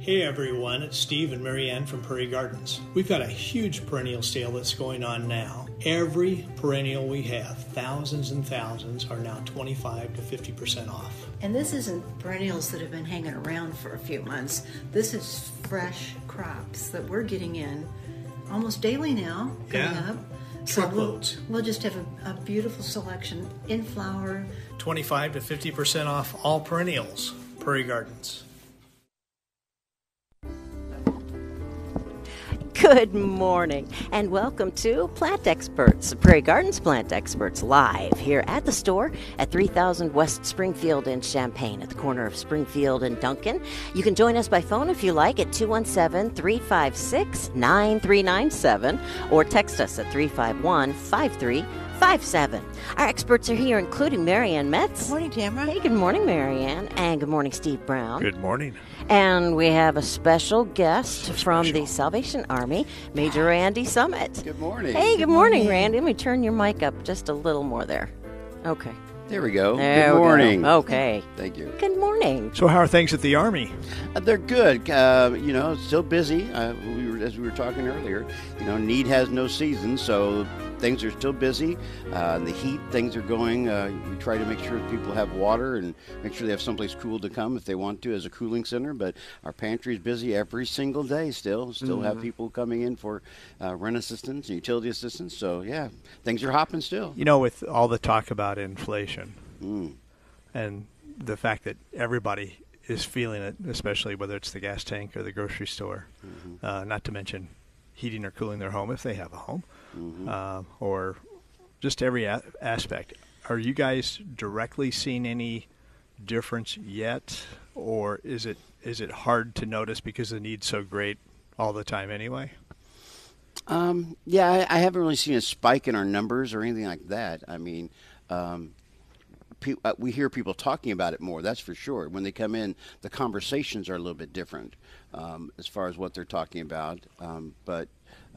Hey everyone, it's Steve and Marianne from Prairie Gardens. We've got a huge perennial sale that's going on now. Every perennial we have, thousands and thousands, are now 25 to 50% off. And this isn't perennials that have been hanging around for a few months. This is fresh crops that we're getting in almost daily now coming Yeah. up. So we'll, we'll just have a, a beautiful selection in flower. 25 to 50% off all perennials. Prairie Gardens. Good morning, and welcome to Plant Experts, Prairie Gardens Plant Experts, live here at the store at 3000 West Springfield in Champaign, at the corner of Springfield and Duncan. You can join us by phone if you like at 217 356 9397 or text us at 351 5357. Our experts are here, including Marianne Metz. Good morning, Tamara. Hey, good morning, Marianne, and good morning, Steve Brown. Good morning. And we have a special guest from the Salvation Army, Major Randy Summit. Good morning. Hey, good, morning, Randy. Let me turn your mic up just a little more there. Okay. There we go. There Good we go. morning. Okay. Thank you. Good morning. So, how are things at the Army? Uh, they're good. Uh, you know, still busy. Uh, we were, as we were talking earlier, you know, need has no season, so things are still busy. Uh, the heat, things are going. Uh, we try to make sure people have water and make sure they have someplace cool to come if they want to as a cooling center. But our pantry is busy every single day still. Still have people coming in for uh, rent assistance and utility assistance. So, yeah, things are hopping still. You know, with all the talk about inflation Mm. and the fact that everybody is feeling it, especially whether it's the gas tank or the grocery store, uh, not to mention heating or cooling their home if they have a home, uh, or just every a- aspect. Are you guys directly seeing any difference yet, or is it is it hard to notice because the need's so great all the time anyway? Um, yeah, I, I haven't really seen a spike in our numbers or anything like that. I mean, um, pe- uh, we hear people talking about it more. That's for sure. When they come in, the conversations are a little bit different um, as far as what they're talking about. Um, but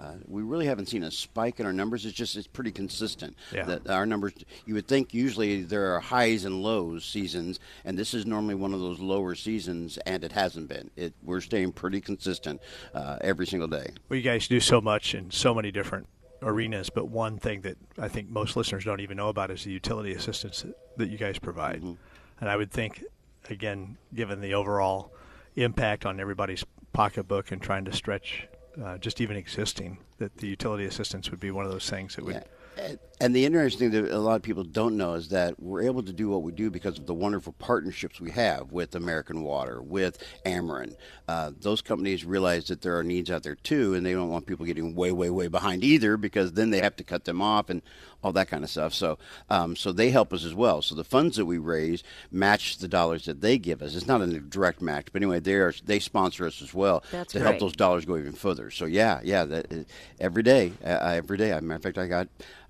uh, we really haven't seen a spike in our numbers. It's just it's pretty consistent. Yeah. That our numbers, you would think usually there are highs and lows seasons, and this is normally one of those lower seasons, and it hasn't been. It we're staying pretty consistent uh, every single day. Well, you guys do so much in so many different arenas, but one thing that I think most listeners don't even know about is the utility assistance that, that you guys provide. And I would think, again, given the overall impact on everybody's pocketbook and trying to stretch uh, just even existing, that the utility assistance would be one of those things that would. Yeah. And- the interesting thing that a lot of people don't know is that we're able to do what we do because of the wonderful partnerships we have with American Water, with Ameren. Uh, those companies realize that there are needs out there too, and they don't want people getting way, way, way behind either because then they have to cut them off and all that kind of stuff. So, um, so they help us as well. So the funds that we raise match the dollars that they give us. It's not a direct match, but anyway, they are they sponsor us as well That's to help those dollars go even further. So yeah, yeah, that uh, every day, uh, every day. As a matter of fact, I got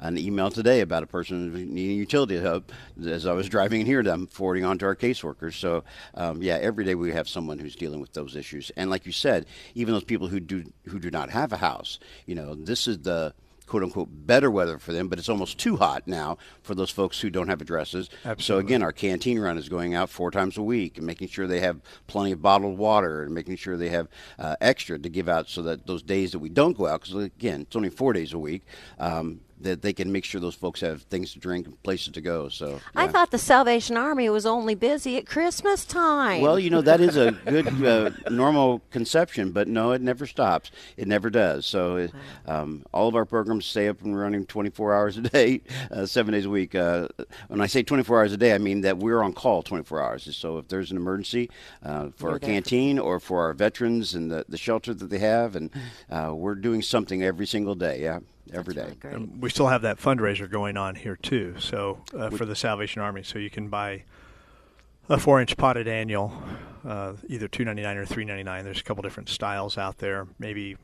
an email today about a person needing utility help as I was driving in here. That I'm forwarding on to our caseworkers. So um, yeah, every day we have someone who's dealing with those issues. And like you said, even those people who do who do not have a house, you know, this is the quote unquote better weather for them, but it's almost too hot now for those folks who don't have addresses. Absolutely. So again, our canteen run is going out four times a week and making sure they have plenty of bottled water and making sure they have uh, extra to give out so that those days that we don't go out, because again, it's only four days a week, um, that they can make sure those folks have things to drink and places to go. So I thought the Salvation Army was only busy at Christmas time. Well, you know that is a good uh, normal conception, but no, it never stops. It never does. So, it, um, all of our programs stay up and running 24 hours a day, uh, seven days a week. Uh, when I say 24 hours a day, I mean that we're on call 24 hours. So, if there's an emergency uh, for our canteen or for our veterans and the, the shelter that they have, and uh, we're doing something every single day. Yeah, every day. Really great. We still have that fundraiser going on here too. So uh, for the Salvation Army, so you can buy a four-inch potted annual uh, either two ninety nine or three ninety nine. There's a couple different styles out there. Maybe,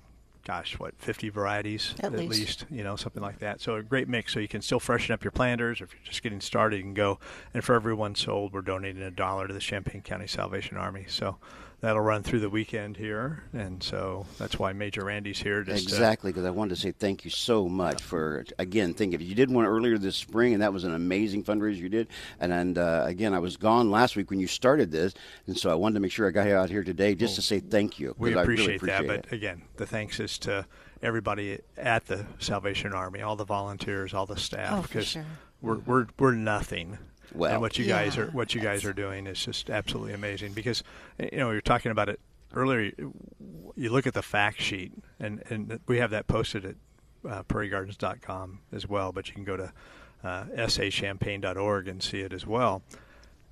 gosh, what fifty varieties At least. You know, something like that. So a great mix. So you can still freshen up your planters, or if you're just getting started, you can go. And for every one sold, we're donating a dollar to the Champaign County Salvation Army. So that'll run through the weekend here, and so that's why Major Randy's here. Just Exactly, because I wanted to say thank you so much for again. Think if you did one earlier this spring, and that was an amazing fundraiser you did. And and uh, again, I was gone last week when you started this, and so I wanted to make sure I got you out here today just to say thank you. We I appreciate, really appreciate that, it. but again, the thanks is to everybody at the Salvation Army, all the volunteers, all the staff, Oh, because sure. we're we're we're nothing. Well, and what you guys are what you guys are doing is just absolutely amazing. Because you know you're talking about it earlier. You look at the fact sheet, and and we have that posted at uh, prairiegardens.com as well. But you can go to uh, sachampaign.org and see it as well.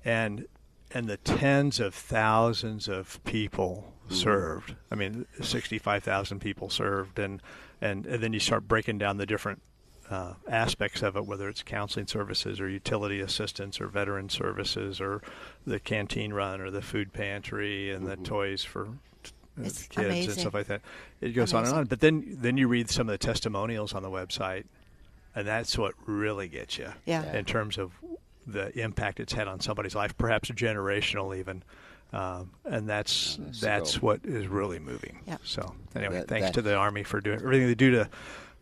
And and the tens of thousands of people served. I mean, sixty-five thousand people served, and, and and then you start breaking down the different uh, aspects of it, whether it's counseling services or utility assistance or veteran services or the canteen run or the food pantry and the toys for uh, It's kids and stuff like that. It goes on and on. But then then you read some of the testimonials on the website, and that's what really gets you Yeah. in terms of the impact it's had on somebody's life, perhaps generational even. Um, and that's that's that's the what is really moving. Yeah. So anyway, That- thanks that- to the Army for doing everything they do to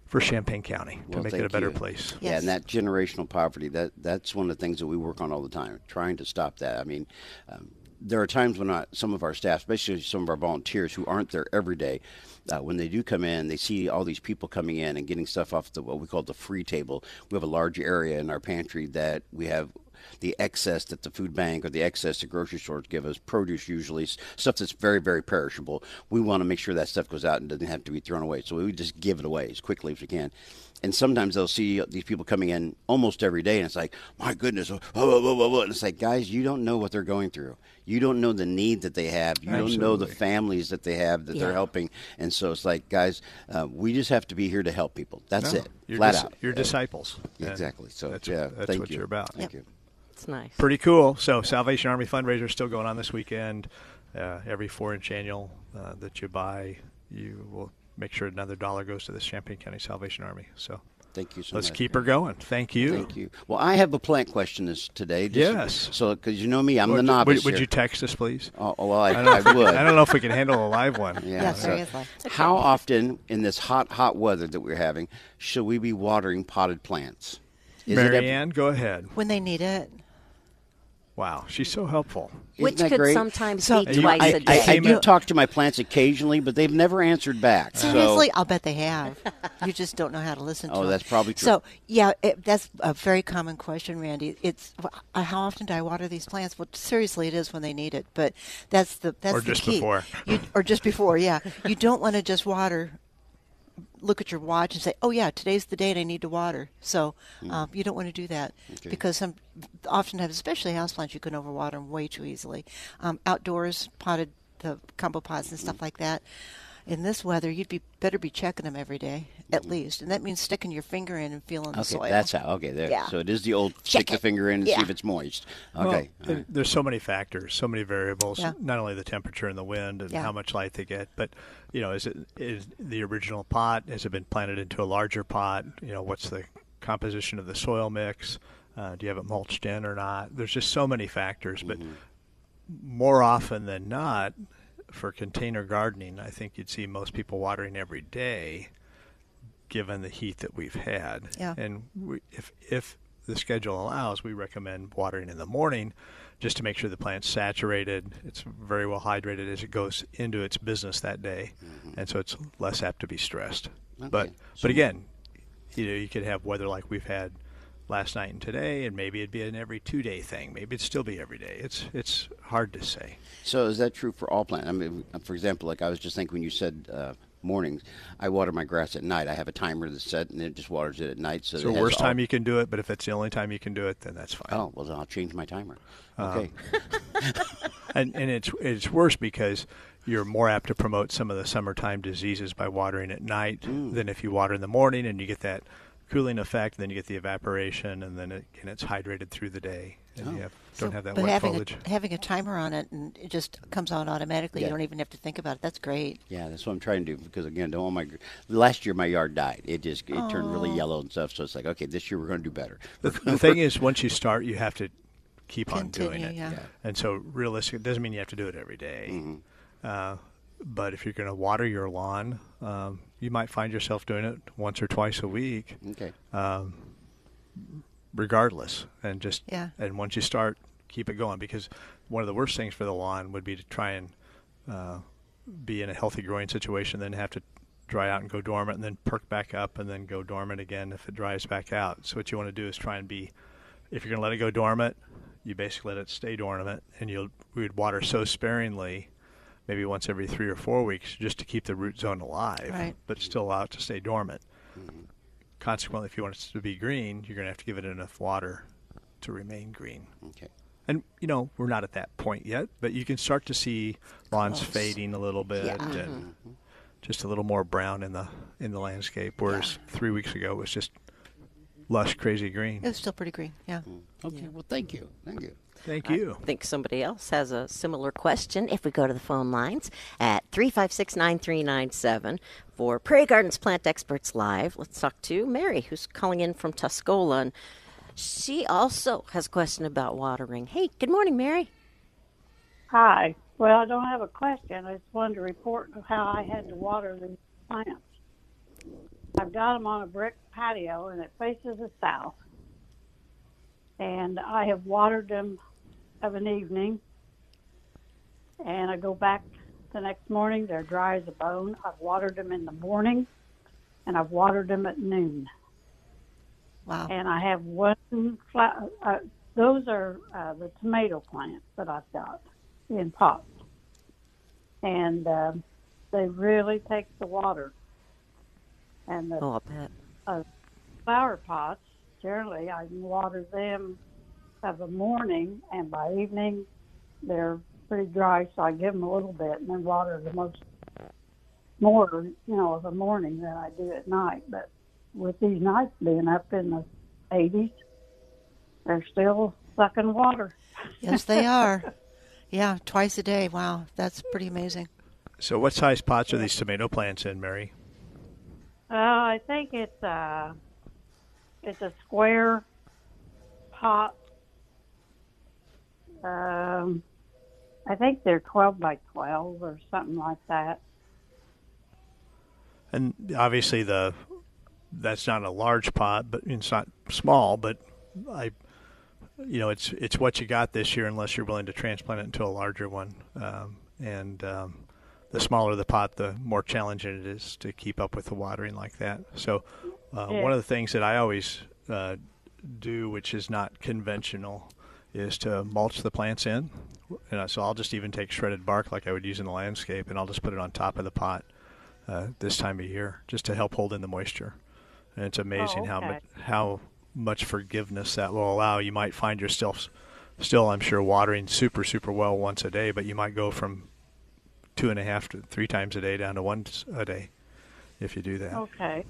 for Champaign County to make it a better you. place. Yeah, and that generational poverty, that that's one of the things that we work on all the time, trying to stop that. I mean, um, there are times when I, some of our staff, especially some of our volunteers who aren't there every day, uh, when they do come in, they see all these people coming in and getting stuff off the what we call the free table. We have a large area in our pantry that we have the excess that the food bank or the excess the grocery stores give us, produce usually, stuff that's very, very perishable. We want to make sure that stuff goes out and doesn't have to be thrown away. So we just give it away as quickly as we can. And sometimes they'll see these people coming in almost every day, and it's like, my goodness, whoa, whoa, whoa, whoa, whoa. And it's like, guys, you don't know what they're going through. You don't know the need that they have. You don't know the families that they have that they're helping. And so it's like, guys, uh, we just have to be here to help people. That's No, it, You're flat dis- out. You're disciples. Yeah, exactly. So that's, yeah, that's thank what you. you're about. Thank you. It's nice. Pretty cool. So Salvation Army fundraiser is still going on this weekend. Uh, every four-inch annual uh, that you buy, you will make sure another dollar goes to the Champaign County Salvation Army. So Thank you so let's much. keep her going. Thank you. Thank you. Well, I have a plant question this today. just- Yes. So, because you know me, I'm Would- the novice. Would, would you text us, please? Oh, oh, well, I, I don't, I, know if we would. can- I don't know if we can handle a live one. Yeah. Yeah, so seriously. how often in this hot, hot weather that we're having should we be watering potted plants? Is it ever- go ahead. When they need it. Wow, she's so helpful. Isn't Which that could great? sometimes So- be You- twice I, a I, day. I do You- talk to my plants occasionally, but they've never answered back. Seriously, So, I'll bet they have. you just don't know how to listen to Oh, them. that's probably true. So, yeah, it, that's a very common question, Randy. It's uh, how often do I water these plants? Well, seriously, it is when they need it. But that's the that's Or the just key. before. You, or just before, yeah. You don't want to just water. Look at your watch and say, "Oh yeah, today's the day and I need to water." So um, you don't want to do that Okay. because some, oftentimes, especially houseplants, you can overwater them way too easily. Um, outdoors, potted the combo pots and stuff like that. In this weather, you'd be better be checking them every day at least, and that means sticking your finger in and feeling the okay, soil. that's how. Okay, there. Yeah. So it is the old Check stick the finger in and see if it's moist. Okay. all there- right. there's so many factors, so many variables. Yeah. Not only the temperature and the wind and Yeah. how much light they get, but you know, is it is the original pot? Has it been planted into a larger pot? You know, what's the composition of the soil mix? Uh, do you have it mulched in or not? There's just so many factors, but more often than not, for container gardening, I think you'd see most people watering every day, given the heat that we've had. Yeah. And we, if if the schedule allows, we recommend watering in the morning, just to make sure the plant's saturated. It's very well hydrated as it goes into its business that day, mm-hmm. and so it's less apt to be stressed. But Okay. but again, you know, you could have weather like we've had last night and today, and maybe it'd be an every two day thing. Maybe it'd still be every day. It's it's hard to say. So is that true for all plants? I mean, for example, like I was just thinking when you said uh, mornings, I water my grass at night. I have a timer that's set, and it just waters it at night. So, So has worst all- time you can do it, but if it's the only time you can do it, then that's fine. Oh well, then I'll change my timer. Um, Okay. and and it's it's worse because you're more apt to promote some of the summertime diseases by watering at night Mm. than if you water in the morning and you get that cooling effect. Then you get the evaporation, and then it, and it's hydrated through the day, and you have, don't So- have that but wet having foliage. A, having a timer on it and it just comes on automatically. Yeah. You don't even have to think about it. That's great. Yeah, that's what I'm trying to do because again, don't my last year my yard died. It just it turned really yellow and stuff. So it's like, okay, this year we're going to do better. the, the thing is, once you start, you have to keep on doing it. yeah. Yeah. And so, realistic, it doesn't mean you have to do it every day. Mm-hmm. Uh, but if you're going to water your lawn, um, you might find yourself doing it once or twice a week, Okay. regardless. And just Yeah. and once you start, keep it going because one of the worst things for the lawn would be to try and uh, be in a healthy growing situation, then have to dry out and go dormant, and then perk back up, and then go dormant again if it dries back out. So what you want to do is try and be, if you're going to let it go dormant, you basically let it stay dormant, and you'll we would water so sparingly, maybe once every three or four weeks, just to keep the root zone alive, Right. but still allow it to stay dormant. Mm-hmm. Consequently, if you want it to be green, you're going to have to give it enough water to remain green. Okay. And you know we're not at that point yet, but you can start to see lawns Close. fading a little bit Yeah. and mm-hmm. just a little more brown in the in the landscape. Whereas three weeks ago it was just lush, crazy green. It was still pretty green. Yeah. Mm. Okay. Well, thank you. Thank you. Thank you. I think somebody else has a similar question. If we go to the phone lines at 356 9397 for Prairie Gardens Plant Experts Live, let's talk to Mary, who's calling in from Tuscola. And she also has a question about watering. Hey, good morning, Mary. Hi. Well, I don't have a question. I just wanted to report how I had to water the plants. I've got them on a brick patio and it faces the south. And I have watered them of an evening. And I go back the next morning, they're dry as a bone. I've watered them in the morning and I've watered them at noon. Wow. And I have one flower. uh, those are uh, the tomato plants that I've got in pots. And um they really take the water. And the Oh, I'll bet. uh, flower pots, generally, I can water them of a morning, and by evening, they're pretty dry, so I give them a little bit and then water the most more, you know, of the morning than I do at night. But with these nights being up in the 80s, they're still sucking water. yes, they are. Yeah, twice a day. Wow, that's pretty amazing. So what size pots are these tomato plants in, Mary? Uh, I think it's a it's a square pot. Um, I think they're twelve by twelve or something like that. And obviously the that's not a large pot, but it's not small. But I, you know, it's it's what you got this year, unless you're willing to transplant it into a larger one. Um, and um, the smaller the pot, the more challenging it is to keep up with the watering like that. So, uh, Yeah. one of the things that I always uh, do, which is not conventional, is to mulch the plants in. And so I'll just even take shredded bark like I would use in the landscape, and I'll just put it on top of the pot uh, this time of year, just to help hold in the moisture. And it's amazing how okay. much how much forgiveness that will allow. You might find yourself still, I'm sure, watering super super well once a day, but you might go from two and a half to three times a day down to once a day if you do that. Okay,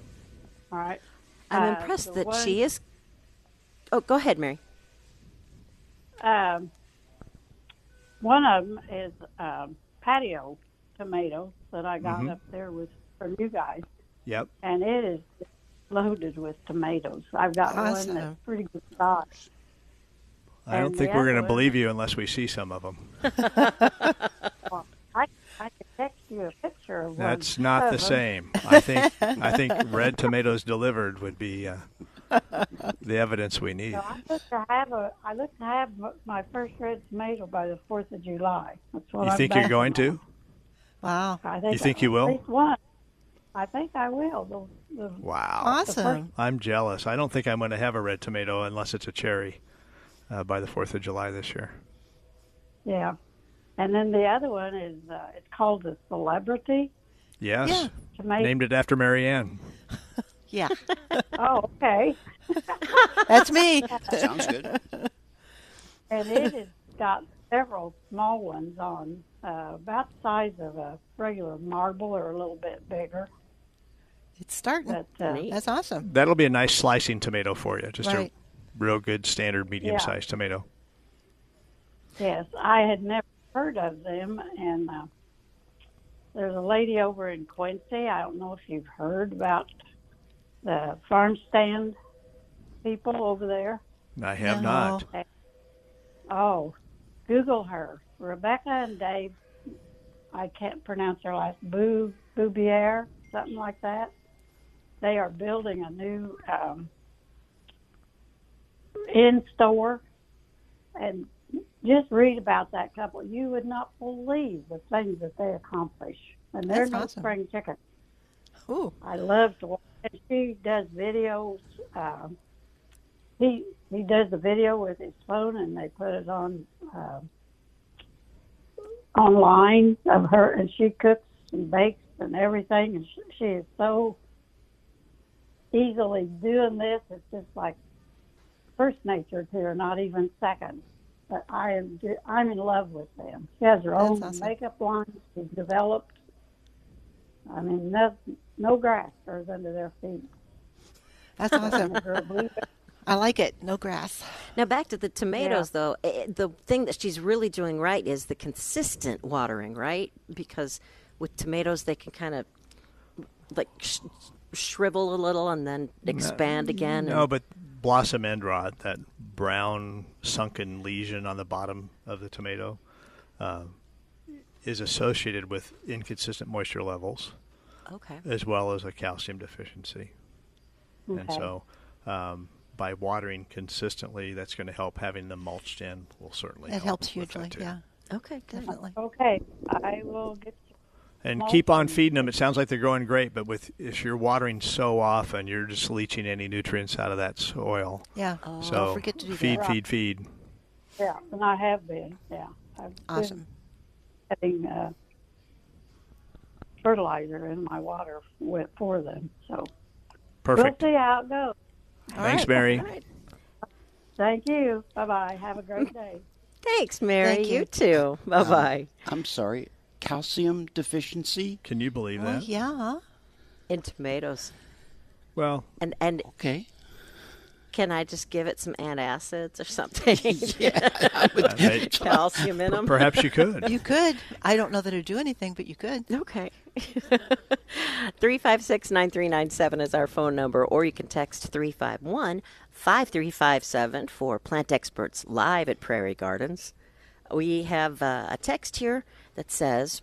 all right. I'm Uh, impressed the that one- she is. Oh, go ahead, Mary. Um, one of them is um, patio tomatoes that I got Mhm. up there with from you guys, Yep. and it is loaded with tomatoes. I've got one Awesome. that's pretty good size. I don't And think we're going to believe you unless we see some of them. Well, I I can text you a picture of one. That's not the same. I think I think red tomatoes delivered would be uh, the evidence we need. So I look to have a I look to have my first red tomato by the Fourth of July. That's what You I'm think you're going on. to? Wow. I think You think I- you will? At one. I think I will. The, the, Wow. Awesome. I'm jealous. I don't think I'm going to have a red tomato unless it's a cherry uh, by the 4th of July this year. yeah. And then the other one is uh, it's called the Celebrity Yes. Yeah. tomato. Named it after Marianne. Yeah, Oh, okay. that's me. Sounds good. and it has got several small ones on, uh, about the size of a regular marble or a little bit bigger. It's starting. But uh, That's awesome. That'll be a nice slicing tomato for you. Just Right. a real good standard medium sized tomato. yes, I had never heard of them, and uh, there's a lady over in Quincy. I don't know if you've heard about the farm stand people over there. I have No. not. Oh, Google her, Rebecca and Dave. I can't pronounce their last Bou Boubier, something like that. They are building a new um, in store, and just read about that couple. You would not believe the things that they accomplish, and they're That's no awesome. spring chicken. Ooh, I love to watch. And she does videos. Um, he he does the video with his phone, and they put it on uh, online of her, and she cooks and bakes and everything. And she, she is so easily doing this. It's just like first nature to her, not even second. But I am I'm in love with them. She has her That's own awesome. makeup line. She's developed. I mean, no, no grass grows under their feet. that's awesome. I like it. No grass. Now back to the tomatoes, though. eh, The thing that she's really doing right is the consistent watering, right? Because with tomatoes, they can kind of like sh- shrivel a little and then expand again. No, and- but blossom end rot, that brown sunken lesion on the bottom of the tomato, um, is associated with inconsistent moisture levels okay. as well as a calcium deficiency. And so, um, by watering consistently, that's going to help. Having them mulched in will certainly It help helps with that hugely. Yeah, Okay, definitely. Okay, I will get. And keep on feeding them. It sounds like they're growing great, but with if you're watering so often, you're just leaching any nutrients out of that soil. Yeah. so Don't forget to do feed, that. feed, feed. Yeah, and I have been. Yeah, I've Awesome. been putting uh, fertilizer in my water with, for them. So Perfect. we'll see how it goes. Thanks, right. Mary. All right. Thank you. Bye bye. Have a great day. Thanks, Mary. Thank you. you. too. Bye bye. Uh, I'm sorry, calcium deficiency. Can you believe Well, that? yeah. In tomatoes. Well, And and Okay. Can I just give it some antacids or something? uh, they- Calcium in them. perhaps you could. You could. I don't know that it'd do anything, but you could. Okay. 356 9397 is our phone number, or you can text 351 5357 for Plant Experts live at Prairie Gardens. We have uh, a text here that says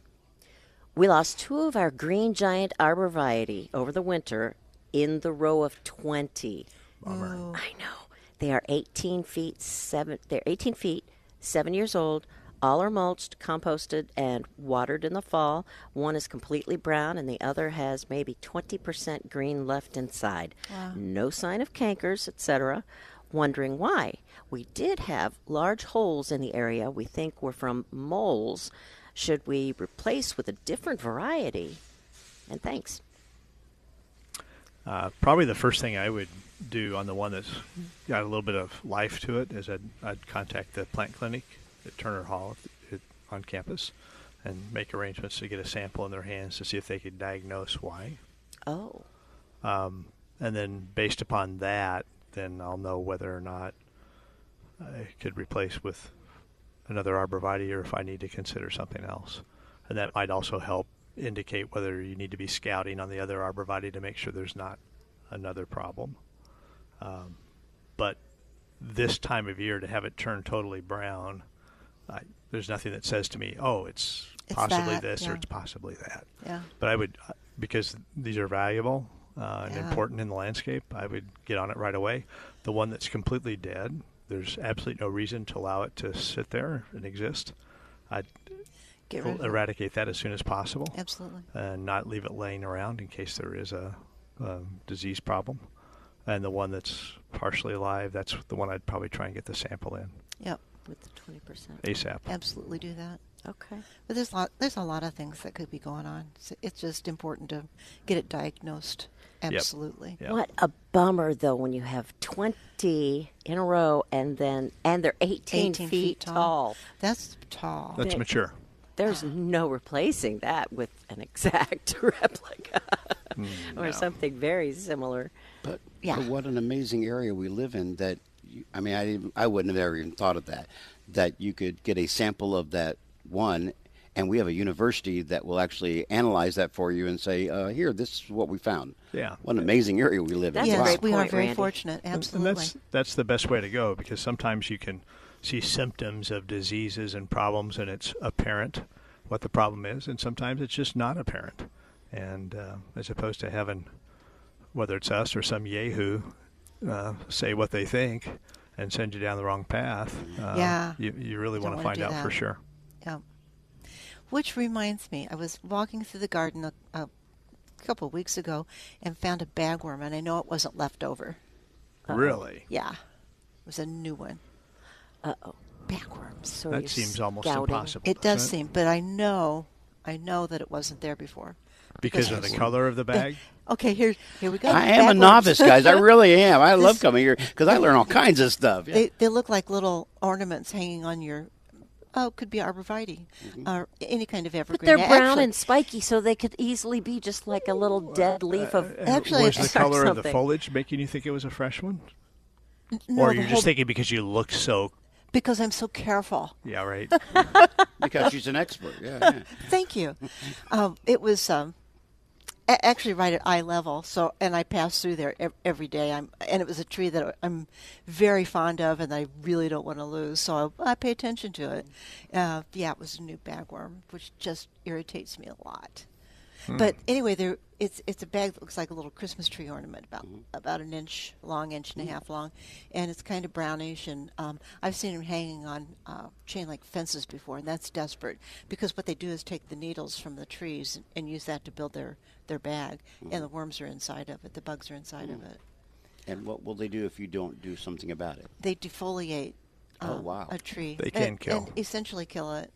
We lost two of our green giant arborvitae over the winter in the row of 20. I know. They are 18 feet, seven, they're 18 feet, seven years old. All are mulched, composted, and watered in the fall. One is completely brown, and the other has maybe 20% green left inside. No sign of cankers, etc. Wondering why. We did have large holes in the area we think were from moles. Should we replace with a different variety? And thanks. Uh, probably the first thing I would do on the one that's got a little bit of life to it is I'd, I'd contact the plant clinic at Turner Hall on campus and make arrangements to get a sample in their hands to see if they could diagnose why. Oh. Um, and then based upon that, then I'll know whether or not I could replace with another arborvitae or if I need to consider something else. And that might also help indicate whether you need to be scouting on the other arborvitae to make sure there's not another problem. Um, but this time of year to have it turn totally brown, I, there's nothing that says to me, oh, it's, It's possibly that, this or it's possibly that. Yeah. But I would, uh, because these are valuable uh, and Yeah. important in the landscape, I would get on it right away. The one that's completely dead, there's absolutely no reason to allow it to sit there and exist. I'd Get rid of eradicate that as soon as possible Absolutely. and not leave it laying around in case there is a, um disease problem. And the one that's partially alive, that's the one I'd probably try and get the sample in Yep. With the 20%. ASAP. Absolutely do that. Okay. But there's a lot. There's a lot of things that could be going on. It's, it's just important to get it diagnosed. Absolutely. Yeah. What a bummer, though, when you have 20 in a row and then and they're 18, 18 feet, tall. That's tall. That's mature. There's no replacing that with an exact replica. or something very similar. But, Yeah. but what an amazing area we live in that, you, I mean, I, didn't- I wouldn't have ever even thought of that, that you could get a sample of that one, and we have a university that will actually analyze that for you and say, uh, here, this is what we found. Yeah. What an amazing area we live That's in. a yes, great we are very Randy. fortunate. And- Absolutely. And that's that's the best way to go because sometimes you can see symptoms of diseases and problems, and it's apparent what the problem is, and sometimes it's just not apparent. And uh, as opposed to having, whether it's us or some yahoo, uh, say what they think and send you down the wrong path, uh, Yeah. you, you really want to find out for sure. Yeah. Which reminds me, I was walking through the garden a, a couple of weeks ago and found a bagworm, and I know it wasn't left over. Really, Yeah, it was a new one. Uh oh. Bagworms. So that you're seems almost scouting. impossible. It does doesn't seem, but I know, I know that it wasn't there before. because of the color of the bag. Okay, here, here we go. I am a novice, guys. I really am. I love coming here because I learn all kinds of stuff. Yeah. They they look like little ornaments hanging on your. Oh, it could be arborvitae, or any kind of evergreen. But evergreen. they're brown Actually- and spiky, so they could easily be just like a little dead leaf of. And Actually, was the it's- color of the foliage making you think it was a fresh one, no, or you're whole- just thinking because you look so because I'm so careful. yeah right? because she's an expert. Yeah, yeah. Thank you. um, it was um, a- actually right at eye level. So, and I pass through there ev- every day. I'm, and it was a tree that I'm very fond of, and I really don't want to lose. So I, I pay attention to it. Uh, yeah, it was a new bagworm, which just irritates me a lot. But anyway, there it's it's a bag that looks like a little Christmas tree ornament, about about an inch long, inch and a half long, and it's kind of brownish. And um, I've seen them hanging on uh, chain link fences before, and that's desperate because what they do is take the needles from the trees and, and use that to build their their bag, and the worms are inside of it, the bugs are inside of it. And what will they do if you don't do something about it? They defoliate Oh, um, wow. a tree. They can and, kill. and essentially kill it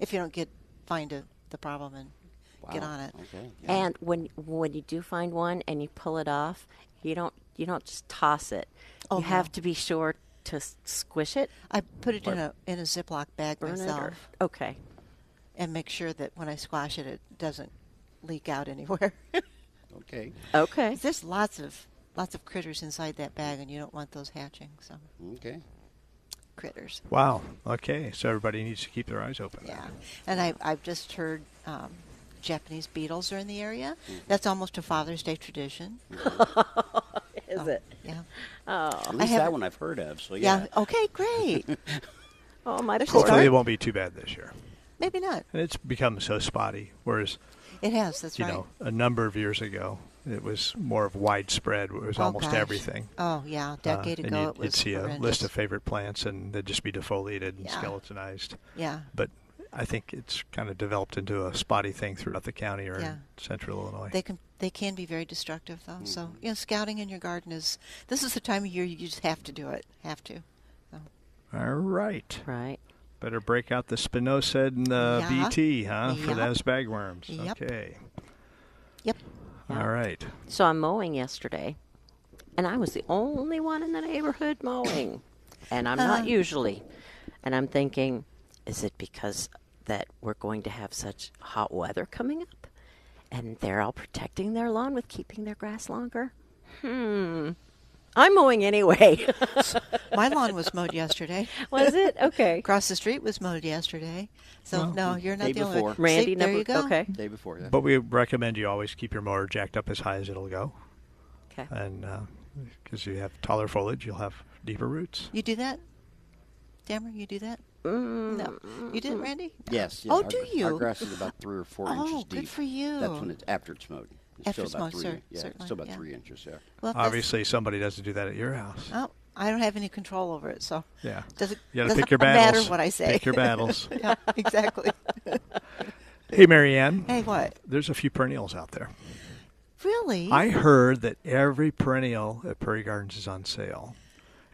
if you don't get find a, the problem and get Wow. on it. Okay. yeah. And when when you do find one and you pull it off, you don't you don't just toss it. Oh, you have to be sure to s- squish it, I put it in a in a Ziploc bag burn myself. it, or okay. and make sure that when I squash it, it doesn't leak out anywhere. Okay. Okay. There's lots of lots of critters inside that bag, and you don't want those hatching. So Okay. critters, Wow. Okay. So everybody needs to keep their eyes open. yeah. And I I've just heard um, Japanese beetles are in the area. That's almost a Father's Day tradition. Is it? Yeah. Oh, At least that one I've heard of. So Yeah. yeah. Okay. Great. oh my There's poor. just Hopefully Start. it won't be too bad this year. Maybe not. And it's become so spotty. Whereas It has. That's you right. know a number of years ago it was more of widespread. It was Oh, almost gosh. everything. Oh yeah, a Uh, decade and ago you'd, it was you'd see a list of favorite plants, and they'd just be defoliated and Yeah. skeletonized. yeah. But I think it's kind of developed into a spotty thing throughout the county or Yeah. in central Illinois. They can they can be very destructive though. So you know, scouting in your garden is this is the time of year you just have to do it. Have to. So, All right. Right. Better break out the spinosad and the Yeah. BT, huh, for those bagworms. Yep. Okay. yep. All right. So I'm mowing yesterday, and I was the only one in the neighborhood mowing, and I'm not Uh. usually. And I'm thinking, is it because that we're going to have such hot weather coming up, and they're all protecting their lawn with keeping their grass longer? Hmm. I'm mowing anyway. My lawn was mowed yesterday. was it okay? Across the street was mowed yesterday. So no, you're not day the only one. before. Randy, See, there you go. okay. Day before. Yeah. But we recommend you always keep your mower jacked up as high as it'll go. Okay. And because you have taller foliage, you'll have deeper roots. You do that, Dammer? You do that? Mm, No, you didn't, Randy. Yes. Oh, yeah, do our, you? Our grass is about three or four Oh, inches deep. Oh, good deep. for you. That's when it's after it's mowed. It's After still it's about mowed, three. cer- yeah, certainly, it's still about yeah. three inches. Yeah. Well, Obviously, somebody doesn't do that at your house. Oh, I don't have any control over it, so Yeah. doesn't You gotta doesn't pick your matter what I say. Pick your battles. yeah, exactly. hey, Marianne. hey, what? There's a few perennials out there. Really? I heard that every perennial at Prairie Gardens is on sale,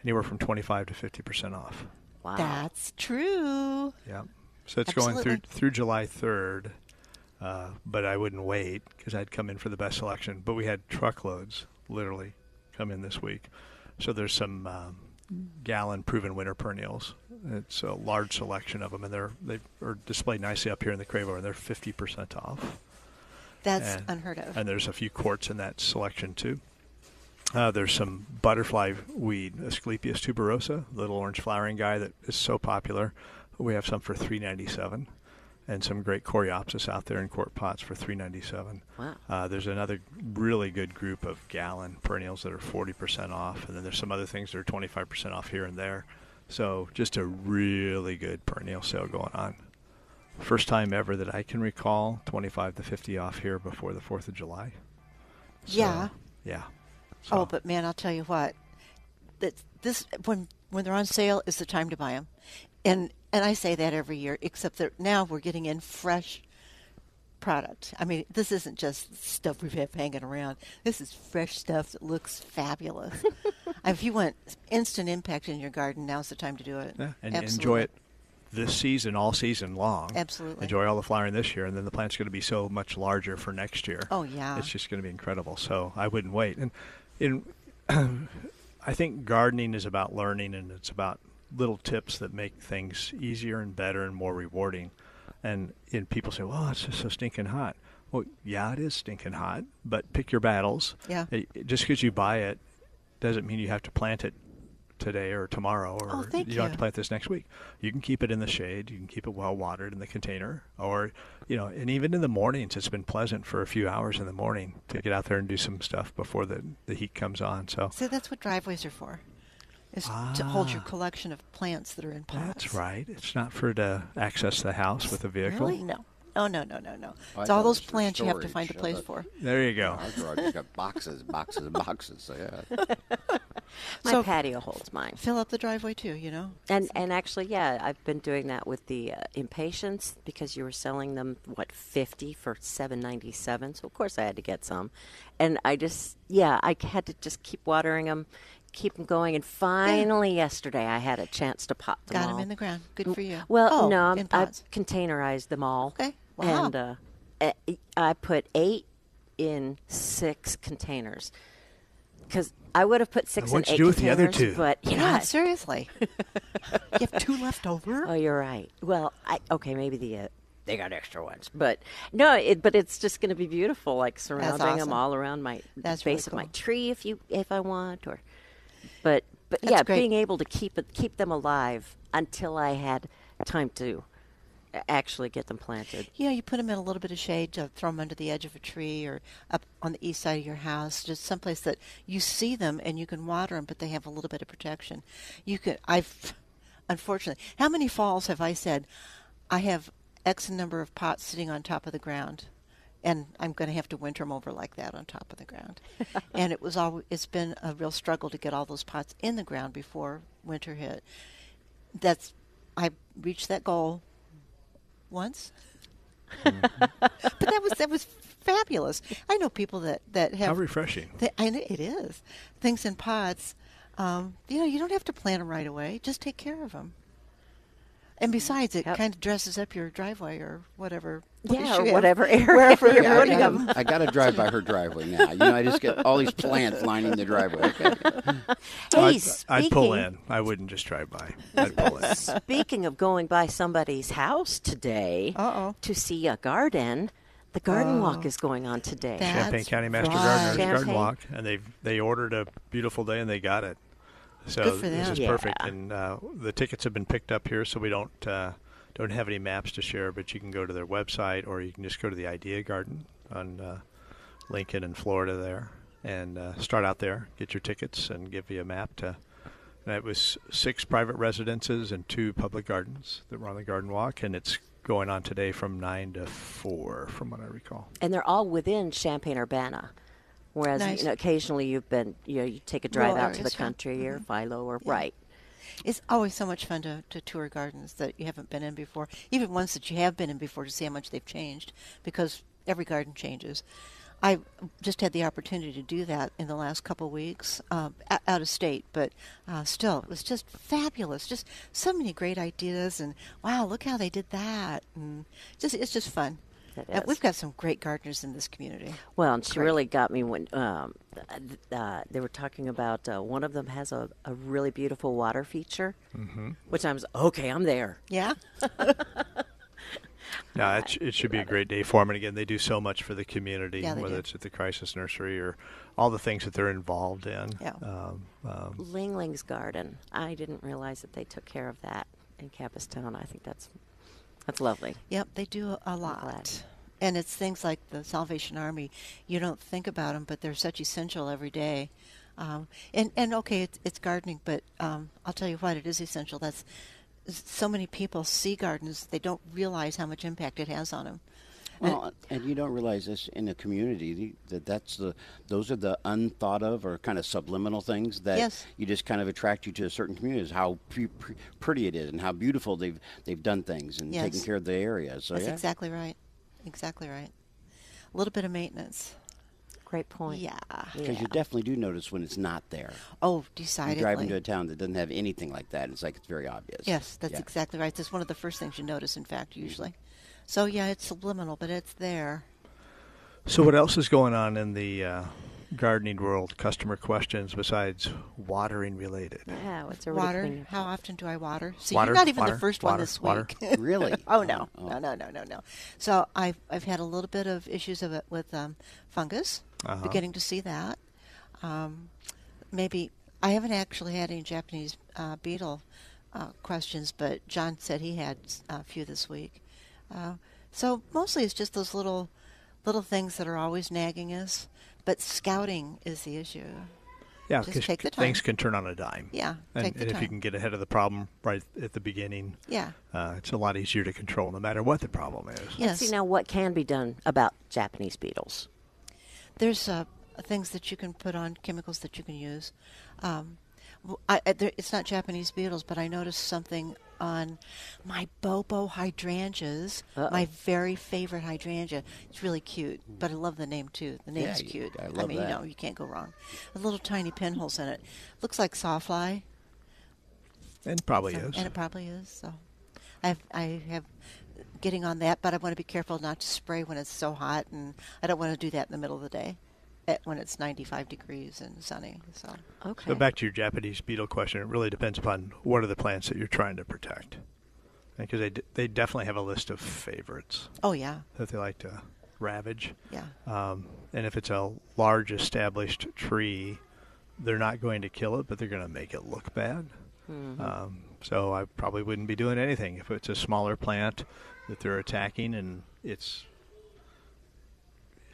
anywhere from 25 to 50 percent off. Wow. That's true. Yeah. So it's going through through July 3rd. Uh, but I wouldn't wait because I'd come in for the best selection. But we had truckloads, literally, come in this week. So there's some um, gallon Proven Winners perennials. It's a large selection of them, and they're they are displayed nicely up here in the Cravo, and they're 50% off. That's and, unheard of. And there's a few quarts in that selection too. Uh, there's some butterfly weed, Asclepias tuberosa, little orange flowering guy that is so popular. We have some for 397 and some great coreopsis out there in quart pots for 397. Wow. Uh, there's another really good group of gallon perennials that are 40% off, and then there's some other things that are 25% off here and there. So just a really good perennial sale going on. First time ever that I can recall, 25 to 50 off here before the 4th of July. So, Yeah. Yeah. Oh, but man, I'll tell you what. That this when when they're on sale is the time to buy them, and and I say that every year. Except that now we're getting in fresh product. I mean, this isn't just stuff we've had hanging around. This is fresh stuff that looks fabulous. if you want instant impact in your garden, now's the time to do it. Yeah, and Absolutely. enjoy it this season, all season long. Absolutely. Enjoy all the flowering this year, and then the plant's going to be so much larger for next year. Oh, yeah. it's just going to be incredible. So I wouldn't wait. And in, I think gardening is about learning, and it's about little tips that make things easier and better and more rewarding. And and people say, "Well, it's just so stinking hot." Well, yeah, it is stinking hot, but pick your battles. Yeah. It- just because you buy it doesn't mean you have to plant it today or tomorrow or Oh, thank you don't have to plant this next week. You can keep it in the shade. You can keep it well watered in the container, or you know, and even in the mornings, it's been pleasant for a few hours in the morning to get out there and do some stuff before the the heat comes on. So See, that's what driveways are for. Is to hold your collection of plants that are in pots. Ah. that's right. It's not for to access the house with a vehicle. Really? No. Oh no no no no. I It's all those plants you have to find a place thought- for. There you go. Our garage has got boxes, boxes, boxes. So yeah. My So- patio holds mine. Fill up the driveway too. You know. And and actually, yeah, I've been doing that with the uh, impatiens because you were selling them what fifty for seven ninety seven. So of course I had to get some, and I just yeah I had to just keep watering them, keep them going, and finally yesterday I had a chance to pop them Got all. them in the ground. Good for you. Well, oh, no, I'm, in I pots. containerized them all. Okay. Wow. And uh, eh, I put eight in six containers because I would have put six in what'd you eight do with the other two? But you know, yeah, seriously. you have two left over. Oh, you're right. Well, I okay, maybe the uh, they got extra ones, but no, it but it's just going to be beautiful, like surrounding them all around my That's base really of my tree, if you if I want, or but but That's yeah, great. being able to keep it keep them alive until I had time to a- actually get them planted. Know, you put them in a little bit of shade, to throw them under the edge of a tree or up on the east side of your house, just someplace that you see them and you can water them, but they have a little bit of protection. You could, I've, unfortunately, how many falls have I said, I have X number of pots sitting on top of the ground, and I'm going to have to winter them over like that on top of the ground. and it was all, it's been a real struggle to get all those pots in the ground before winter hit. That's, I reached that goal once. but that was that was fabulous. I know people that that have How refreshing. Th- I know it is things in pots. Um, you know, you don't have to plant them right away. Just take care of them. And besides, it Yep. kind of dresses up your driveway or whatever. Yeah, or whatever area wherever you're you're I, putting gotta, them. I gotta drive by her driveway now. You know, I just get all these plants lining the driveway. Okay. Hey, I'd, I'd pull in. I wouldn't just drive by. I'd pull in. Speaking of going by somebody's house today Uh-oh. to see a garden, the garden walk oh. is going on today. That- Champaign County Master right. Gardener's Garden Walk, and they they ordered a beautiful day and they got it. So Good for this is Yeah. perfect, and uh, the tickets have been picked up here, so we don't uh, don't have any maps to share, but you can go to their website or you can just go to the Idea Garden on uh, Lincoln in Florida there, and uh, start out there, get your tickets, and give you a map to. And it was six private residences and two public gardens that were on the garden walk, and it's going on today from nine to four, from what I recall. and they're all within Champaign Urbana. Whereas Nice. you know, occasionally you've been, you know, you take a drive out to the country or Philo or Yeah. right. It's always so much fun to, to tour gardens that you haven't been in before, even ones that you have been in before to see how much they've changed, because every garden changes. I just had the opportunity to do that in the last couple of weeks, o- out of state, but uh, still, it was just fabulous. Just so many great ideas, and wow, look how they did that, and just it's just fun. It Uh, we've got some great gardeners in this community. Well, and she Great. really got me when um, uh, they were talking about uh, one of them has a, a really beautiful water feature, mm-hmm. which I was okay. I'm there. Yeah, No, it, sh- it should be a great day for them. And again, they do so much for the community, Yeah, they whether do. it's at the crisis nursery or all the things that they're involved in. Yeah. Um, um, Ling Ling's Garden. I didn't realize that they took care of that in Capistown. I think that's that's lovely. Yep, they do a lot. And it's things like the Salvation Army. You don't think about them, but they're such essential every day. Um, and and okay, it's, it's gardening, but um, I'll tell you what, it is essential. That's so many people see gardens, they don't realize how much impact it has on them. Well, and you don't realize this in a community that that's the those are the unthought of or kind of subliminal things that Yes. you just kind of attract you to certain communities. How pre- pre- pretty it is and how beautiful they've they've done things and taken care of the area. So That's yeah. exactly right. Exactly right. A little bit of maintenance. Great point. Yeah. Because you definitely do notice when it's not there. Oh, decidedly. You decidedly. drive into a town that doesn't have anything like that. It's like it's very obvious. Yes, that's Yeah. exactly right. That's one of the first things you notice, in fact, mm-hmm. usually. So, yeah, it's subliminal, but it's there. so, what else is going on in the uh, gardening world? Customer questions besides watering related. Yeah, what's already Water. clean. How often do I water? See, Water, you're not even water, the first water, one this water. week. Really? oh no, Oh. no, no, no, no, no. So I've I've had a little bit of issues of it with um, fungus. Uh-huh. Beginning to see that. Um, maybe I haven't actually had any Japanese uh, beetle uh, questions, but John said he had a few this week. Uh, so mostly it's just those little little things that are always nagging us. But scouting is the issue. Yeah, Just because take the things can turn on a dime. Yeah, and, take the and if you can get ahead of the problem right at the beginning, Yeah. uh, it's a lot easier to control, no matter what the problem is. Yes. See now, what can be done about Japanese beetles? There's uh, things that you can put on, chemicals that you can use. Um, w- I, I- there, it's not Japanese beetles, but I noticed something on my Bobo hydrangeas, Uh-oh. my very favorite hydrangea. It's really cute, but I love the name too. The Yeah, name's you- cute. I love mean, that. you know, you can't go wrong. With little tiny pinholes in it. Looks like sawfly. And probably So- is. And it probably is. So, I've I have getting on that, but I want to be careful not to spray when it's so hot, and I don't want to do that in the middle of the day, at, when it's 95 degrees and sunny. So, Okay. So back to your Japanese beetle question, it really depends upon what are the plants that you're trying to protect, because they d- they definitely have a list of favorites oh yeah, that they like to ravage. yeah, Um, and if it's a large established tree, they're not going to kill it, but they're going to make it look bad. Um, so I probably wouldn't be doing anything if it's a smaller plant that they're attacking and it's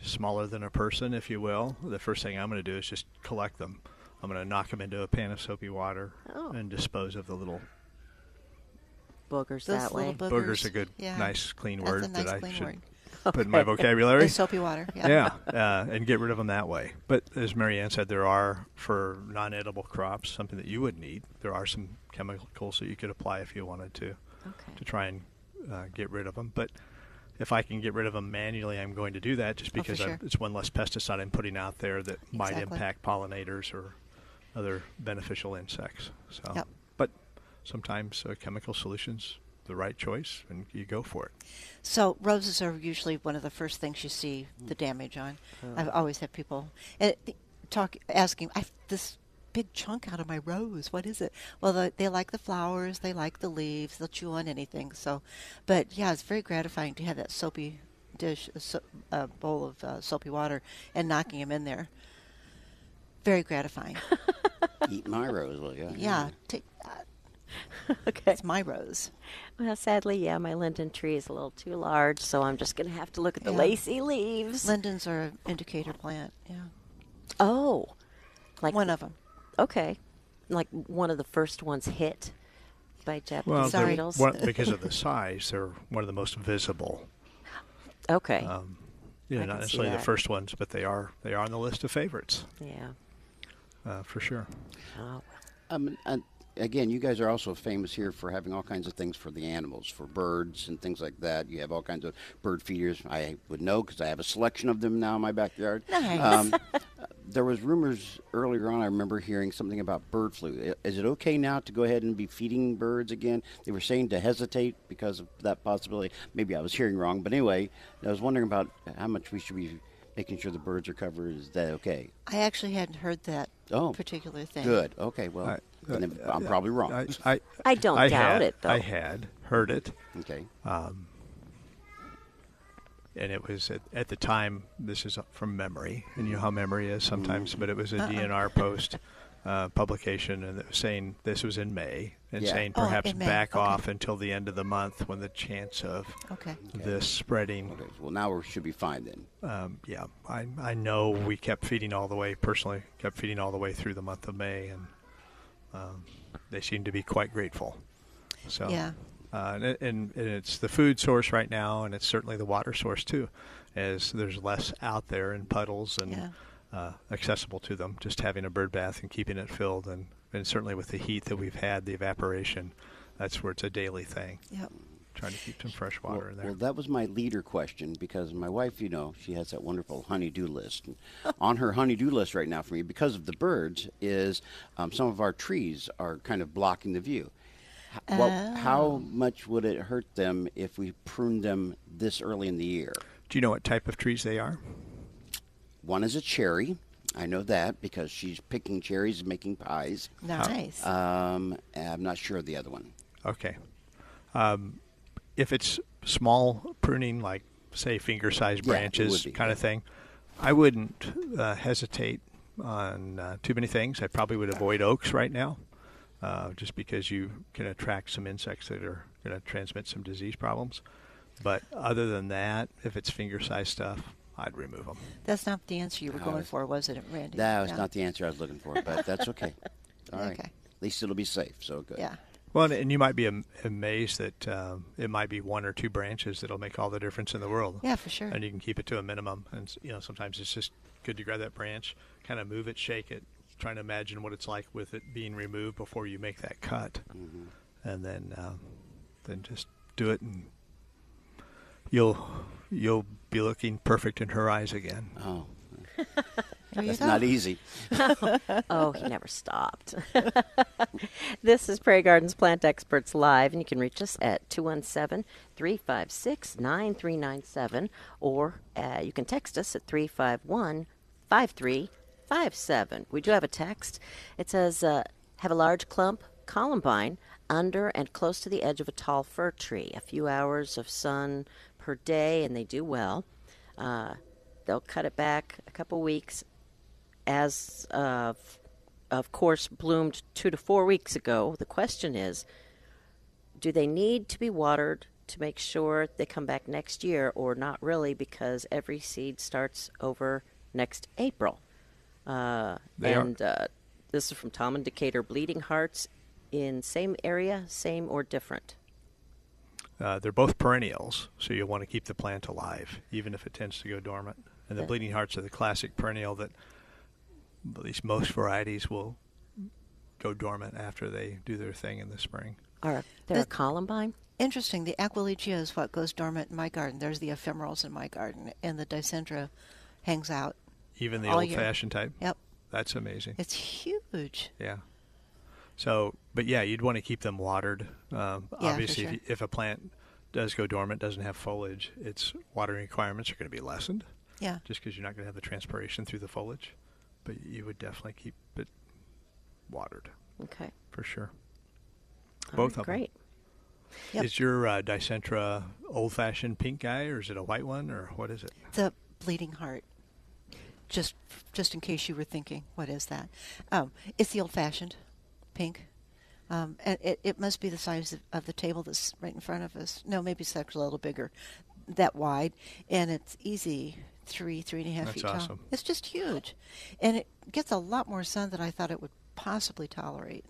smaller than a person, if you will. The first thing I'm going to do is just collect them. I'm going to knock them into a pan of soapy water Oh. and dispose of the little boogers Those that little way. boogers. booger's a good, Yeah. nice, clean That's word nice that I should word. put in my vocabulary. The soapy water. Yeah. yeah, uh, and get rid of them that way. But as Marianne said, there are for non-edible crops something that you would need. There are some chemicals that you could apply if you wanted to Okay. to try and uh, get rid of them. But if I can get rid of them manually, I'm going to do that just Oh, because I'm- sure. it's one less pesticide I'm putting out there that might impact pollinators or other beneficial insects. So, Yep. but sometimes uh, chemical solutions the right choice, and you go for it. So roses are usually one of the first things you see the damage on. I've always had people uh, talk asking, "I this big chunk out of my rose. What is it?" Well, the, they like the flowers, they like the leaves, they'll chew on anything. So, but yeah, it's very gratifying to have that soapy dish, a so, a bowl of uh, soapy water, and knocking them in there. Very gratifying. Eat my rose, will you? yeah, take that. Okay. It's my rose. Well, sadly, yeah, my linden tree is a little too large, so I'm just going to have to look at the Yeah. lacy leaves. Lindens are an indicator plant. Yeah, oh, like one of them. Okay, like one of the first ones hit by Japanese Well, Sorry. they're- one- because of the size, they're one of the most visible. Okay. Um, you know, I not necessarily the first ones, but they are they are on the list of favorites yeah. uh, for sure. Oh, well. Um, and again, you guys are also famous here for having all kinds of things for the animals, for birds and things like that. You have all kinds of bird feeders. I would know because I have a selection of them now in my backyard. Nice. Um, there was rumors earlier on. I remember hearing something about bird flu. Is it okay now to go ahead and be feeding birds again? They were saying to hesitate because of that possibility. Maybe I was hearing wrong, but anyway, I was wondering about how much we should be making sure the birds are covered. Is that okay? I actually hadn't heard that Oh, particular thing. Good. Okay. Well, I- then I'm probably wrong. I, I, I don't I doubt had, it, though. I had heard it. okay. Um, and it was at, at the time. This is from memory, and you know how memory is sometimes. But it was a DNR post uh, publication, and it was saying this was in May, and Yeah. saying Oh, perhaps in May. back Okay. off until the end of the month when the chance of Okay. this spreading. Okay, Well, now we should be fine then. Um, yeah, I I know we kept feeding all the way. Personally, kept feeding all the way through the month of May, and um, they seem to be quite grateful. So Yeah. uh, and, and, and it's the food source right now, and it's certainly the water source too, as there's less out there in puddles and Yeah. uh, accessible to them. Just having a bird bath and keeping it filled, and, and certainly with the heat that we've had, the evaporation, that's where it's a daily thing. Yep. Trying to keep some fresh water well, in there. well, that was my leader question because my wife, you know, she has that wonderful honey-do list. And on her honey-do list right now for me, because of the birds, is um, some of our trees are kind of blocking the view. H- Well, how much would it hurt them if we pruned them this early in the year? Do you know what type of trees they are? One is a cherry. I know that because she's picking cherries and making pies. Nice. Um, I'm not sure of the other one. Okay. Um, if it's small pruning, like say finger-sized Yeah, branches would be, kind of thing, I wouldn't uh, hesitate on uh, too many things. I probably would avoid oaks right now, uh, just because you can attract some insects that are going to transmit some disease problems. But other than that, if it's finger-sized stuff, I'd remove them. That's not the answer you were No, going it's- for, was it, Randy? That was No. not the answer I was looking for, but that's okay. All right. Okay. At least it'll be safe, so good. Yeah. Well, and- you might be amazed that um, it might be one or two branches that'll make all the difference in the world. Yeah, for sure. And you can keep it to a minimum. And you know, sometimes it's just good to grab that branch, kind of move it, shake it, trying to imagine what it's like with it being removed before you make that cut, and then um, then just do it, and you'll you'll be looking perfect in her eyes again. Oh, that's not easy. Oh, he never stopped. this is Prairie Gardens Plant Experts Live, and you can reach us at 217 356 9397, or uh, you can text us at 351 5357. We do have a text. It says, uh, Have a large clump columbine under and close to the edge of a tall fir tree. A few hours of sun per day, and they do well. Uh, they'll cut it back a couple weeks as of, of course bloomed two to four weeks ago. The question is, do they need to be watered to make sure they come back next year, or not really because every seed starts over next April? Uh, They are- and uh, this is from Tom and Decatur. Bleeding hearts in same area, same or different? Uh, they're both perennials, so you'll want to keep the plant alive, even if it tends to go dormant. And the bleeding hearts are the classic perennial that at least most varieties will go dormant after they do their thing in the spring. Or they're a columbine? Interesting. The Aquilegia is what goes dormant in my garden. There's the ephemerals in my garden, and the Dicentra hangs out. Even the All year. old-fashioned type. Yep. That's amazing. It's huge. Yeah. So, but yeah, you'd want to keep them watered. Um, Yeah, for obviously, sure. if, if a plant does go dormant, doesn't have foliage, its watering requirements are going to be lessened, Yeah. just because you're not going to have the transpiration through the foliage. But you would definitely keep it watered Okay. for sure. All Both right, of them. Great. Yep. Is your uh, Dicentra old-fashioned pink guy, or is it a white one, or what is it? The bleeding heart. Just, just in case you were thinking, what is that? Um, it's the old-fashioned pink, um, and it, it must be the size of, of the table that's right in front of us. No, maybe it's actually a little bigger, that wide, and it's easy three, three and a half That's feet tall. awesome. It's just huge, and it gets a lot more sun than I thought it would possibly tolerate.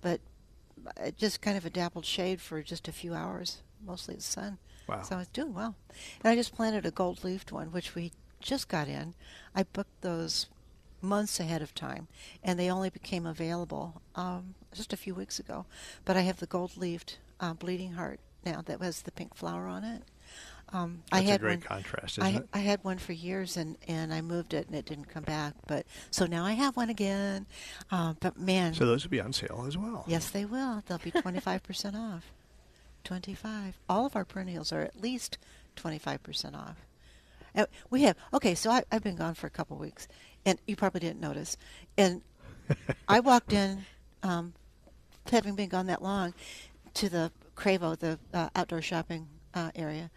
But just kind of a dappled shade for just a few hours, mostly the sun. Wow. So it's doing well. And I just planted a gold leafed one, which we just got in. I booked those months ahead of time, and they only became available um, just a few weeks ago. But I have the gold leafed uh, bleeding heart now that has the pink flower on it. Um, I That's a had great one, contrast, I, isn't it? I had one for years, and, and I moved it, and it didn't come back. But so now I have one again. Uh, but man, So those will be on sale as well. Yes, they will. They'll be 25% off. 25. All of our perennials are at least 25% off. And we have, okay, so I, I've been gone for a couple weeks, and you probably didn't notice. And I walked in, um, having been gone that long, to the Cravo, the uh, outdoor shopping uh, area.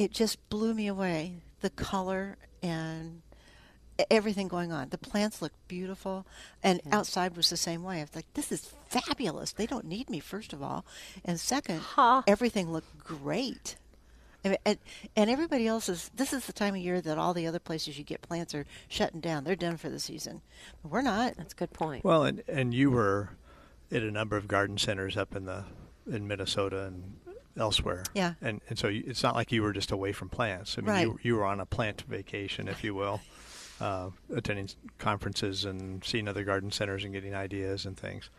It just blew me away. The color and everything going on. The plants look beautiful, and outside was the same way. I was like, "This is fabulous." They don't need me, first of all, and second, Huh. everything looked great. I mean, and, and everybody else is. This is the time of year that all the other places you get plants are shutting down. They're done for the season. But we're not. That's a good point. Well, and and you were at a number of garden centers up in the in Minnesota and elsewhere. Yeah. And and so you, it's not like you were just away from plants. I mean, Right. you you were on a plant vacation, if you will, uh, attending conferences and seeing other garden centers and getting ideas and things,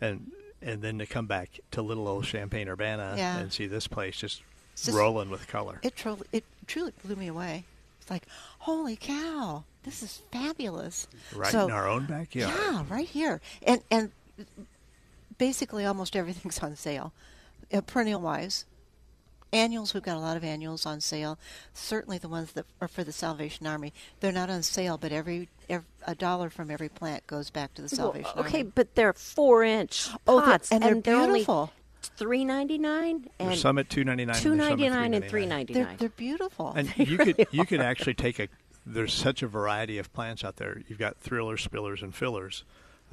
and and then to come back to little old Champaign Urbana Yeah. and see this place just, just- rolling with color. It truly, it truly blew me away. It's like, holy cow, this is fabulous. right So- in our own backyard. Yeah, right here, and and basically almost everything's on sale, uh, perennial wise. Annuals, we've got a lot of annuals on sale. Certainly the ones that are for the Salvation Army. They're not on sale, but every, every a dollar from every plant goes back to the Well, Salvation okay, Army. Okay, but they're four inch Oh, they're- pots, and they're only beautiful. three ninety nine and some at two ninety nine. two ninety nine and three ninety nine. They're, beautiful. And you could you could actually take a. There's such a variety of plants out there. You've got thrillers, spillers, and fillers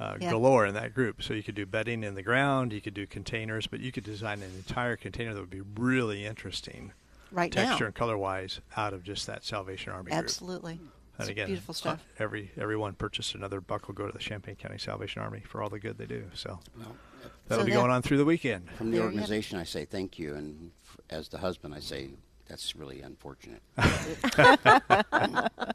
uh, Yeah. galore in that group. So you could do bedding in the ground. You could do containers, but you could design an entire container that would be really interesting, right texture now, and color wise, out of just that Salvation Army group. absolutely. And It's again, beautiful uh, stuff. Every everyone purchased another buck will go to the Champaign County Salvation Army for all the good they do. So that'll So be that- going on through the weekend. From the There you have it. organization, I say thank you, and f- as the husband, I say that's really unfortunate.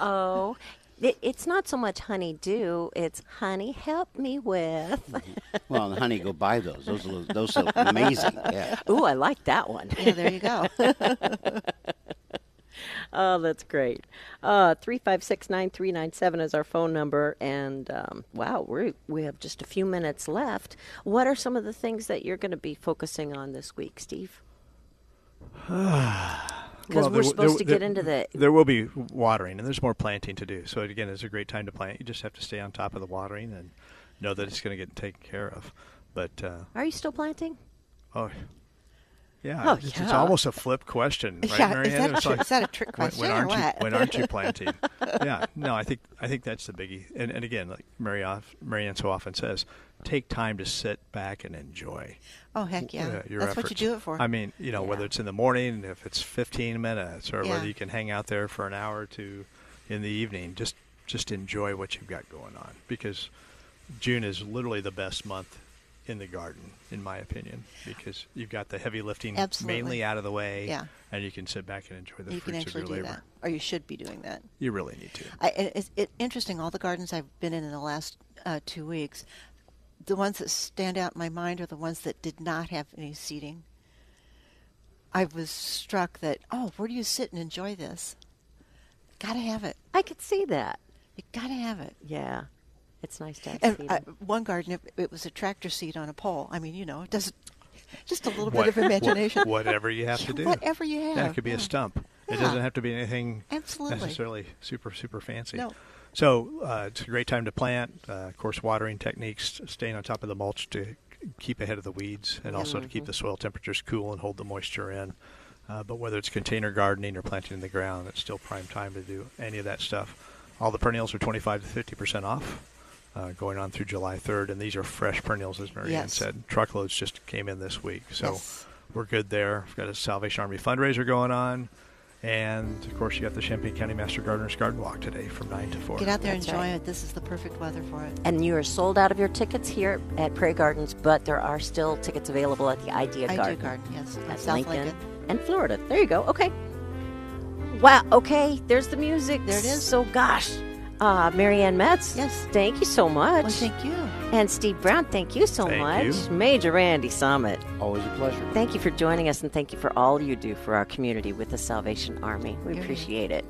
Oh, it, it's not so much honey-do; it's honey help me with. well, and honey, go buy those. Those look, those look amazing. Yeah. Ooh, I like that one. Yeah, there you go. Oh, that's great. Uh, three five six nine three nine seven is our phone number, and um, wow, we we have just a few minutes left. What are some of the things that you're going to be focusing on this week, Steve? Because Well, we're supposed there- to get there- into the. There will be watering, and there's more planting to do. So again, it's a great time to plant. You just have to stay on top of the watering and know that it's going to get taken care of. But uh, Are you still planting? oh, yeah, Oh, it's, it's almost a flip question, right, Yeah, Marianne? is that It's tri- is that a trick question when or aren't you what? when aren't you planting? yeah, no, I think I think that's the biggie. And, and again, like Mary off, Marianne so often says, take time to sit back and enjoy. Oh heck yeah, uh, that's what you do it for. I mean, you know, whether it's in the morning, if it's 15 minutes, or Yeah. whether you can hang out there for an hour or two in the evening, just just enjoy what you've got going on because June is literally the best month in the garden, in my opinion, because you've got the heavy lifting Absolutely. mainly out of the way, Yeah. and you can sit back and enjoy the you fruits of your labor. that, or you should be doing that. You really need to. I, it's it, interesting. All the gardens I've been in in the last uh, two weeks, the ones that stand out in my mind are the ones that did not have any seating. I was struck that oh, where do you sit and enjoy this? Gotta have it. I could see that. You gotta have it. Yeah, it's nice to have And seating. uh, one garden, it, it was a tractor seat on a pole. I mean, you know, it does just a little What- bit of imagination. what- whatever you have to do. Whatever you have. Yeah, could be yeah. a stump. It doesn't have to be anything Absolutely. necessarily super super fancy. No. So uh, it's a great time to plant. Uh, of course, watering techniques, staying on top of the mulch to keep ahead of the weeds, and also to keep the soil temperatures cool and hold the moisture in. Uh, but whether it's container gardening or planting in the ground, it's still prime time to do any of that stuff. All the perennials are 25 to 50 percent off, uh, going on through July 3rd, and these are fresh perennials, as Marianne Yes. said. Truckloads just came in this week, so Yes. we're good there. We've got a Salvation Army fundraiser going on. And of course, you got the Champaign County Master Gardeners Garden Walk today from 9 to 4. Get out there, and enjoy right. it. This is the perfect weather for it. and you are sold out of your tickets here at Prairie Gardens, but there are still tickets available at the Idea I Garden. do garden, yes, at South Lincoln, Lincoln. and Florida. There you go. Okay. Wow. Okay. There's the music. There it is. So gosh, uh, Marianne Metz. Yes. Thank you so much. Well, thank you. And Steve Brown. Thank you so Thank much. you. Major Randy Summit. Always a pleasure. Thank you for joining us, and thank you for all you do for our community with the Salvation Army. We You're appreciate it.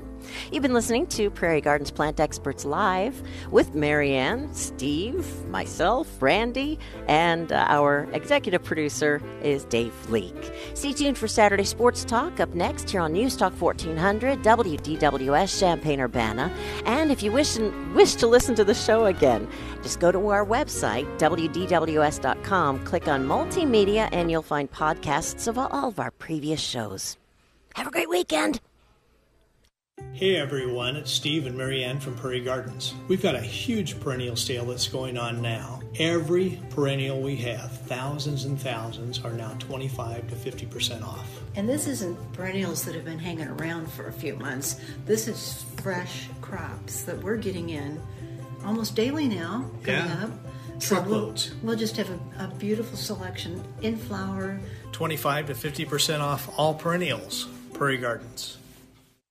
You've been listening to Prairie Gardens Plant Experts Live with Marianne, Steve, myself, Randy, and uh, our executive producer is Dave Leake. Stay tuned for Saturday Sports Talk up next here on News Talk 1400 WDWS Champaign Urbana. And if you wish wish to listen to the show again, just go to our website WDWS.com, click on Multimedia, and you'll find podcasts of all of our previous shows. Have a great weekend. Hey everyone, it's Steve and Marianne from Prairie Gardens. We've got a huge perennial sale that's going on now. Every perennial we have, thousands and thousands, are now 25 to 50% off. And this isn't perennials that have been hanging around for a few months. This is fresh crops that we're getting in almost daily now coming Yeah. up. Truckloads. we'll, we'll just have a, a beautiful selection in flower. 25 to 50% off all perennials. Prairie Gardens.